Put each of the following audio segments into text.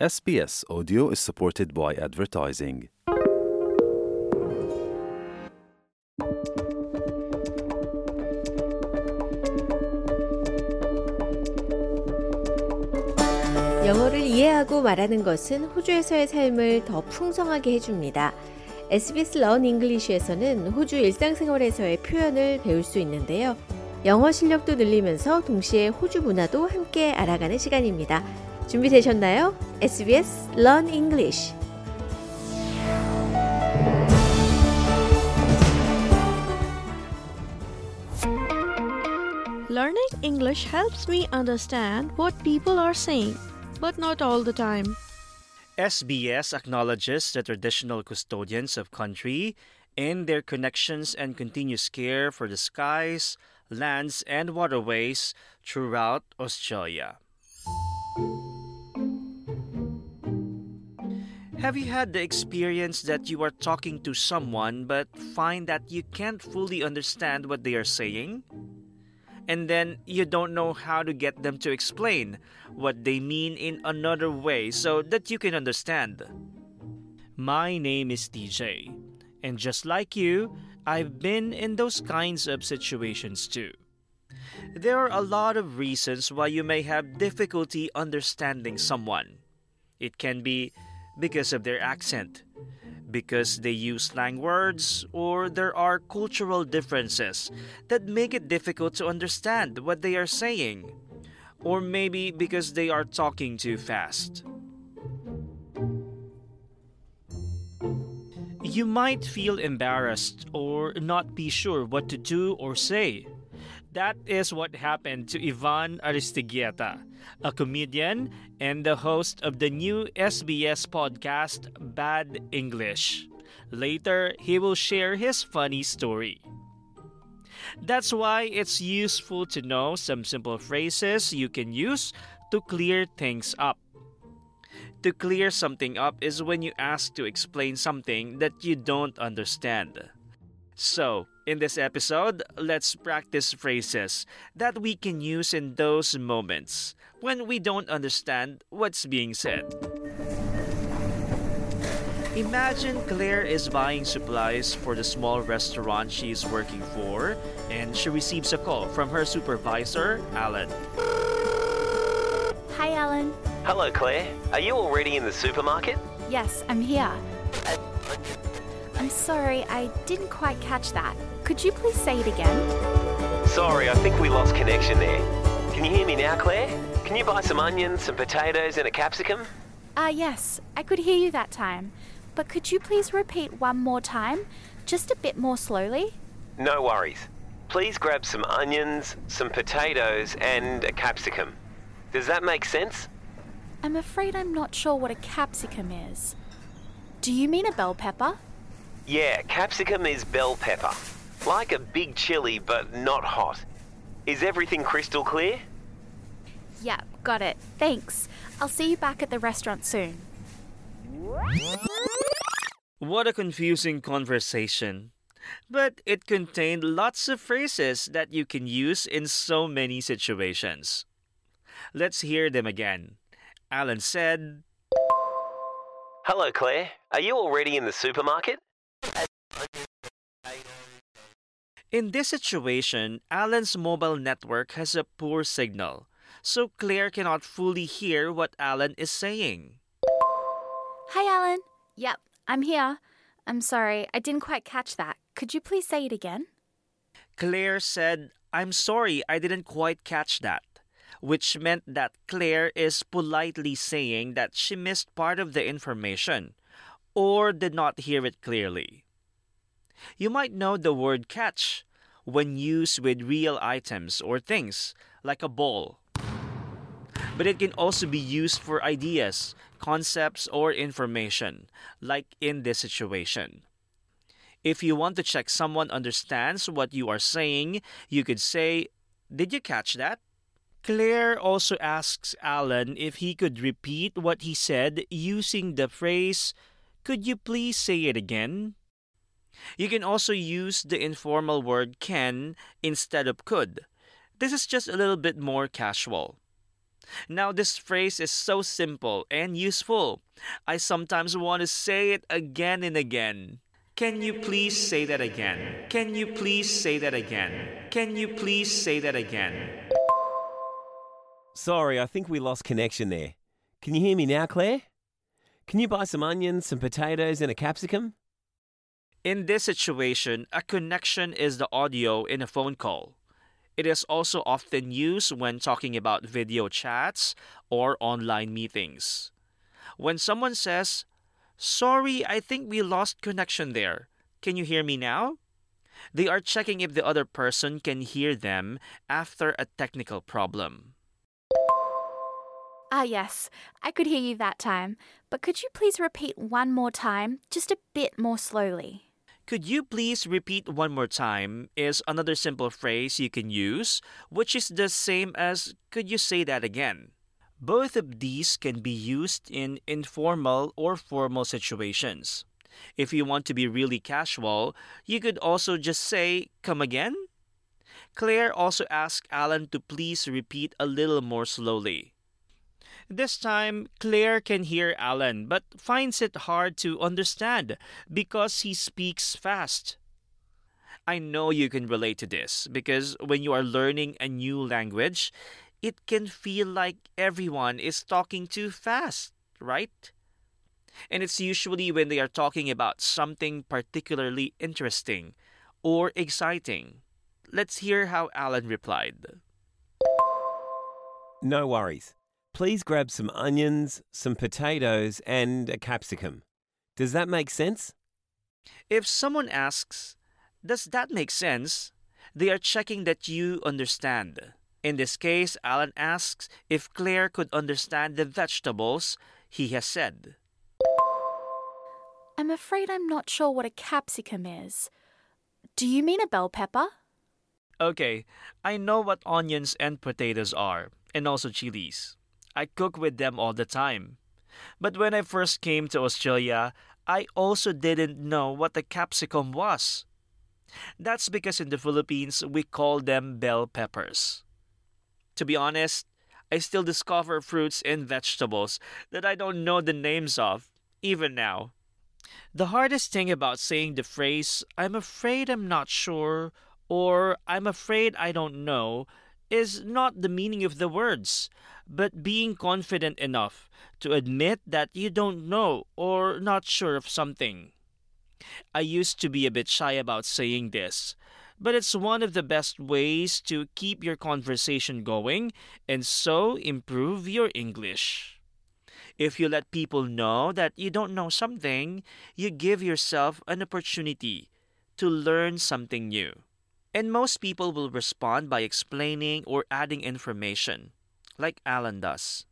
SBS Audio is supported by advertising. 영어를 이해하고 말하는 것은 호주에서의 삶을 더 풍성하게 해줍니다. SBS Learn English에서는 호주 일상생활에서의 표현을 배울 수 있는데요. 영어 실력도 늘리면서 동시에 호주 문화도 함께 알아가는 시간입니다. 준비되셨나요? SBS Learn English. Learning English helps me understand what people are saying, but not all the time. SBS acknowledges the traditional custodians of country in their connections and continuous care for the skies, lands, and waterways throughout Australia. Have you had the experience that you are talking to someone but find that you can't fully understand what they are saying? And then you don't know how to get them to explain what they mean in another way so that you can understand. My name is TJ, and just like you, I've been in those kinds of situations too. There are a lot of reasons why you may have difficulty understanding someone. It can be because of their accent, because they use slang words, or there are cultural differences that make it difficult to understand what they are saying, or maybe because they are talking too fast. You might feel embarrassed or not be sure what to do or say. That is what happened to Ivan Aristigueta, a comedian and the host of the new SBS podcast Bad English. Later, he will share his funny story. That's why it's useful to know some simple phrases you can use to clear things up. To clear something up is when you ask to explain something that you don't understand. So, in this episode, let's practice phrases that we can use in those moments when we don't understand what's being said. Imagine Claire is buying supplies for the small restaurant she is working for, and she receives a call from her supervisor, Alan. Hi, Alan. Hello, Claire. Are you already in the supermarket? Yes, I'm here. Uh, I'm sorry, I didn't quite catch that. Could you please say it again? Sorry, I think we lost connection there. Can you hear me now, Claire? Can you buy some onions, some potatoes, and a capsicum? Ah, yes, I could hear you that time. But could you please repeat one more time? Just a bit more slowly? No worries. Please grab some onions, some potatoes, and a capsicum. Does that make sense? I'm afraid I'm not sure what a capsicum is. Do you mean a bell pepper? Yeah, capsicum is bell pepper. Like a big chili, but not hot. Is everything crystal clear? Yeah, got it. Thanks. I'll see you back at the restaurant soon. What a confusing conversation. But it contained lots of phrases that you can use in so many situations. Let's hear them again. Alan said, Hello, Claire. Are you already in the supermarket? In this situation, Alan's mobile network has a poor signal, so Claire cannot fully hear what Alan is saying. Hi, Alan. Yep, I'm here. I'm sorry, I didn't quite catch that. Could you please say it again? Claire said, I'm sorry, I didn't quite catch that, which meant that Claire is politely saying that she missed part of the information or did not hear it clearly. You might know the word catch when used with real items or things, like a ball. But it can also be used for ideas, concepts, or information, like in this situation. If you want to check someone understands what you are saying, you could say, Did you catch that? Claire also asks Alan if he could repeat what he said using the phrase, Could you please say it again? You can also use the informal word can instead of could. This is just a little bit more casual. Now, this phrase is so simple and useful. I sometimes want to say it again and again. Can you please say that again? Can you please say that again? Can you please say that again? Sorry, I think we lost connection there. Can you hear me now, Claire? Can you buy some onions, some potatoes, and a capsicum? In this situation, a connection is the audio in a phone call. It is also often used when talking about video chats or online meetings. When someone says, Sorry, I think we lost connection there. Can you hear me now? They are checking if the other person can hear them after a technical problem. Ah, yes, I could hear you that time, but could you please repeat one more time, just a bit more slowly? Could you please repeat one more time? Is another simple phrase you can use, which is the same as could you say that again? Both of these can be used in informal or formal situations. If you want to be really casual, you could also just say, Come again? Claire also asked Alan to please repeat a little more slowly. This time, Claire can hear Alan but finds it hard to understand because he speaks fast. I know you can relate to this because when you are learning a new language, it can feel like everyone is talking too fast, right? And it's usually when they are talking about something particularly interesting or exciting. Let's hear how Alan replied. No worries. Please grab some onions, some potatoes, and a capsicum. Does that make sense? If someone asks, Does that make sense? they are checking that you understand. In this case, Alan asks if Claire could understand the vegetables he has said. I'm afraid I'm not sure what a capsicum is. Do you mean a bell pepper? Okay, I know what onions and potatoes are, and also chilies. I cook with them all the time. But when I first came to Australia, I also didn't know what a capsicum was. That's because in the Philippines we call them bell peppers. To be honest, I still discover fruits and vegetables that I don't know the names of, even now. The hardest thing about saying the phrase, I'm afraid I'm not sure, or I'm afraid I don't know, is not the meaning of the words, but being confident enough to admit that you don't know or not sure of something. I used to be a bit shy about saying this, but it's one of the best ways to keep your conversation going and so improve your English. If you let people know that you don't know something, you give yourself an opportunity to learn something new. And most people will respond by explaining or adding information, like Alan does.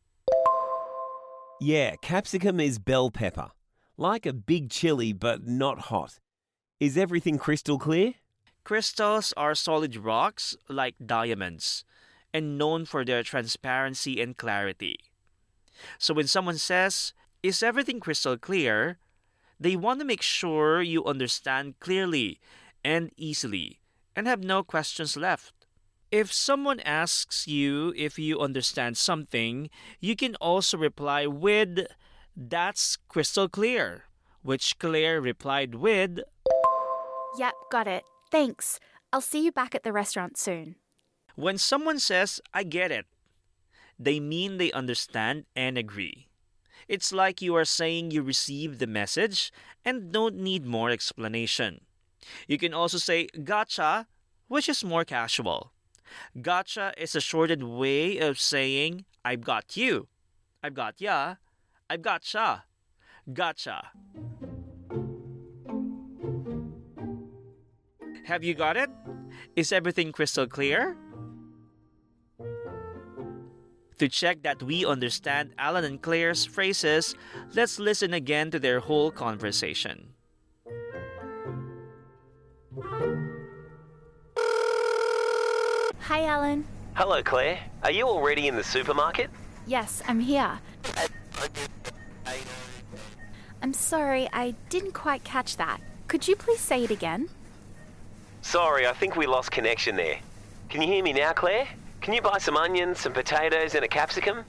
Yeah, capsicum is bell pepper. Like a big chili, but not hot. Is everything crystal clear? Crystals are solid rocks like diamonds and known for their transparency and clarity. So when someone says, Is everything crystal clear? they want to make sure you understand clearly and easily and have no questions left. If someone asks you if you understand something, you can also reply with, That's crystal clear, which Claire replied with, Yep, got it. Thanks. I'll see you back at the restaurant soon. When someone says, I get it, they mean they understand and agree. It's like you are saying you received the message and don't need more explanation. You can also say gotcha, which is more casual. Gotcha is a shortened way of saying I've got you. I've got ya. I've gotcha. Gotcha. Have you got it? Is everything crystal clear? To check that we understand Alan and Claire's phrases, let's listen again to their whole conversation. Hi, Alan. Hello, Claire. Are you already in the supermarket? Yes, I'm here. I'm sorry, I didn't quite catch that. Could you please say it again? Sorry, I think we lost connection there. Can you hear me now, Claire? Can you buy some onions, some potatoes, and a capsicum?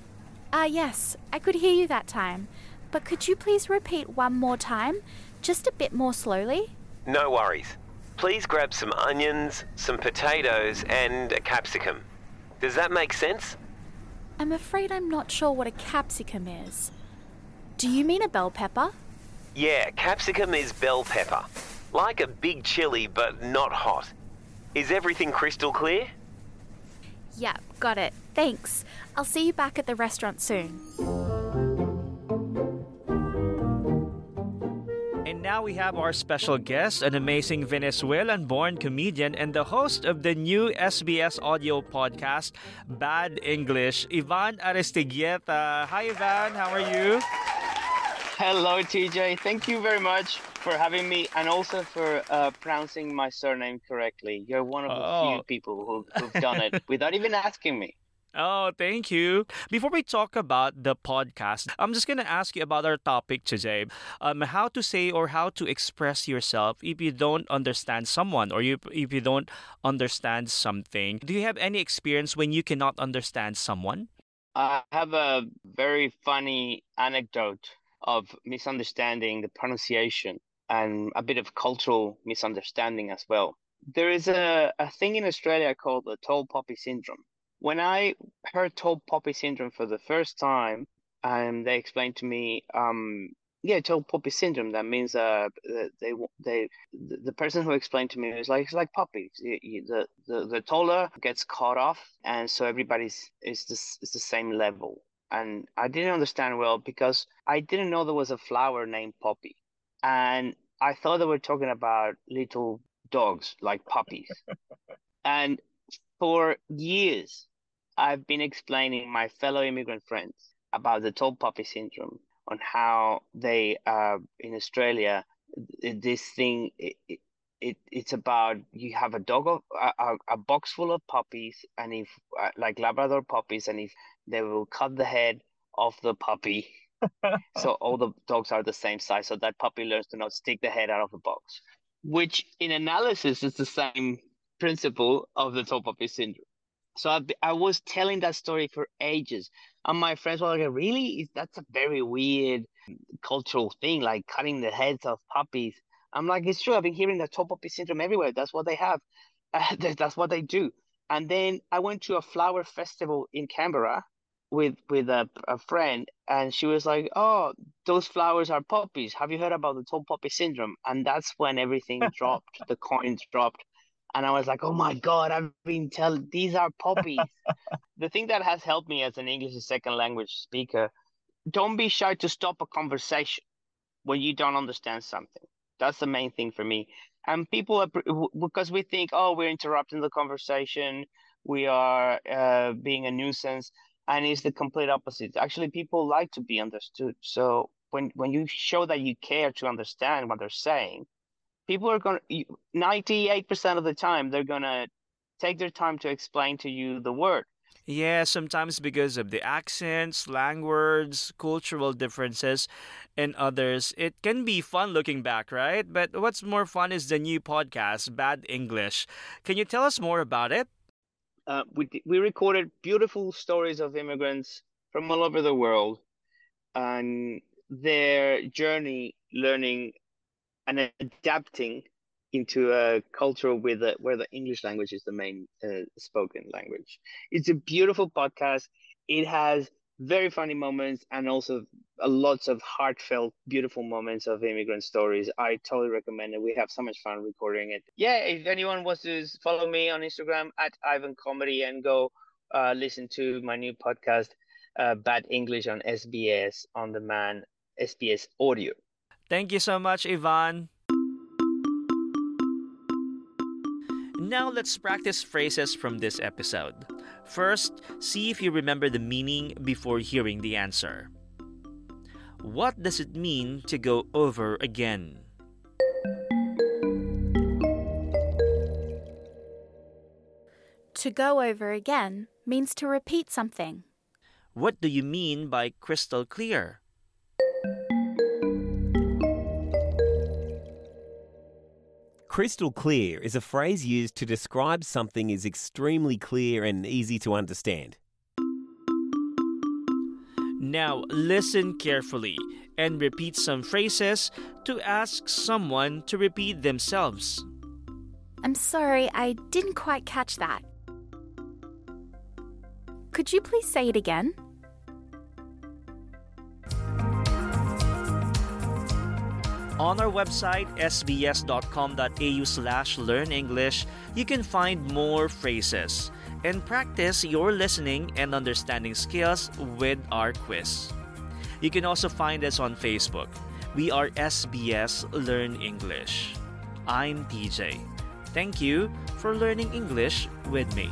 Ah, yes, I could hear you that time. But could you please repeat one more time, just a bit more slowly? No worries. Please grab some onions, some potatoes, and a capsicum. Does that make sense? I'm afraid I'm not sure what a capsicum is. Do you mean a bell pepper? Yeah, capsicum is bell pepper. Like a big chili, but not hot. Is everything crystal clear? Yep, got it. Thanks. I'll see you back at the restaurant soon. Now we have our special guest, an amazing Venezuelan born comedian and the host of the new SBS audio podcast, Bad English, Ivan Aristigueta. Hi, Ivan. How are you? Hello, TJ. Thank you very much for having me and also for uh, pronouncing my surname correctly. You're one of the Oh. few people who, who've done it without even asking me. Oh, thank you. Before we talk about the podcast, I'm just going to ask you about our topic today. Um, how to say or how to express yourself if you don't understand someone or you, if you don't understand something. Do you have any experience when you cannot understand someone? I have a very funny anecdote of misunderstanding the pronunciation and a bit of cultural misunderstanding as well. There is a, a thing in Australia called the tall poppy syndrome. When I heard tall poppy syndrome for the first time, and they explained to me, um, yeah, tall poppy syndrome. That means uh, they they the the person who explained to me was like it's like you- The the the taller gets cut off, and so everybody's is this is the same level and I didn't understand well because I didn't know there was a flower named Poppy. And I thought they were talking about little dogs like puppies. and for years, I've been explaining my fellow immigrant friends about the tall poppy syndrome on how they uh, in Australia this thing it, it, it it's about you have a dog of a, a, box full of puppies and if uh, like Labrador puppies and if they will cut the head of the puppy. So all the dogs are the same size so that puppy learns to not stick the head out of the box which in analysis is the same principle of the tall puppy syndrome so I, I was telling that story for ages and my friends were like really? That's a very weird cultural thing like cutting the heads of puppies. I'm like it's true i've been hearing the top puppy syndrome everywhere that's what they have that's what they do. And then i went to a flower festival in canberra with with a, a friend and she was like oh those flowers are poppies have you heard about the top poppy syndrome? And that's when everything dropped the coins dropped and i was like oh my god i've been telling these are poppies the thing that has helped me as an english second language speaker don't be shy to stop a conversation when you don't understand something. That's the main thing for me. And people are because we think oh we're interrupting the conversation. We are uh, being a nuisance and it's the complete opposite. Actually people like to be understood. So when when you show that you care to understand what they're saying people are going to 98% of the time they're going to take their time to explain to you the word Yeah, sometimes because of the accents, slang words, cultural differences, and others. It can be fun looking back, right? But what's more fun is the new podcast, Bad English. Can you tell us more about it? uh, we we recorded beautiful stories of immigrants from all over the world and their journey learning and adapting into a culture with where the English language is the main uh, spoken language. It's a beautiful podcast. It has very funny moments and also lots of heartfelt, beautiful moments of immigrant stories. I totally recommend it. We have so much fun recording it. Yeah, if anyone wants to follow me on Instagram at Ivan Comedy and go uh, listen to my new podcast, uh, Bad English on SBS on demand, SBS Audio. Thank you so much, Ivan. Now let's practice phrases from this episode. First, see if you remember the meaning before hearing the answer. What does it mean to go over again? To go over again means to repeat something. What do you mean by crystal clear? Crystal clear is a phrase used to describe something is extremely clear and easy to understand. Now listen carefully and repeat some phrases to ask someone to repeat themselves. I'm sorry, I didn't quite catch that. Could you please say it again? On our website, sbs.com.au slash learn English, you can find more phrases and practice your listening and understanding skills with our quiz. You can also find us on Facebook. We are SBS Learn English. I'm TJ. Thank you for learning English with me.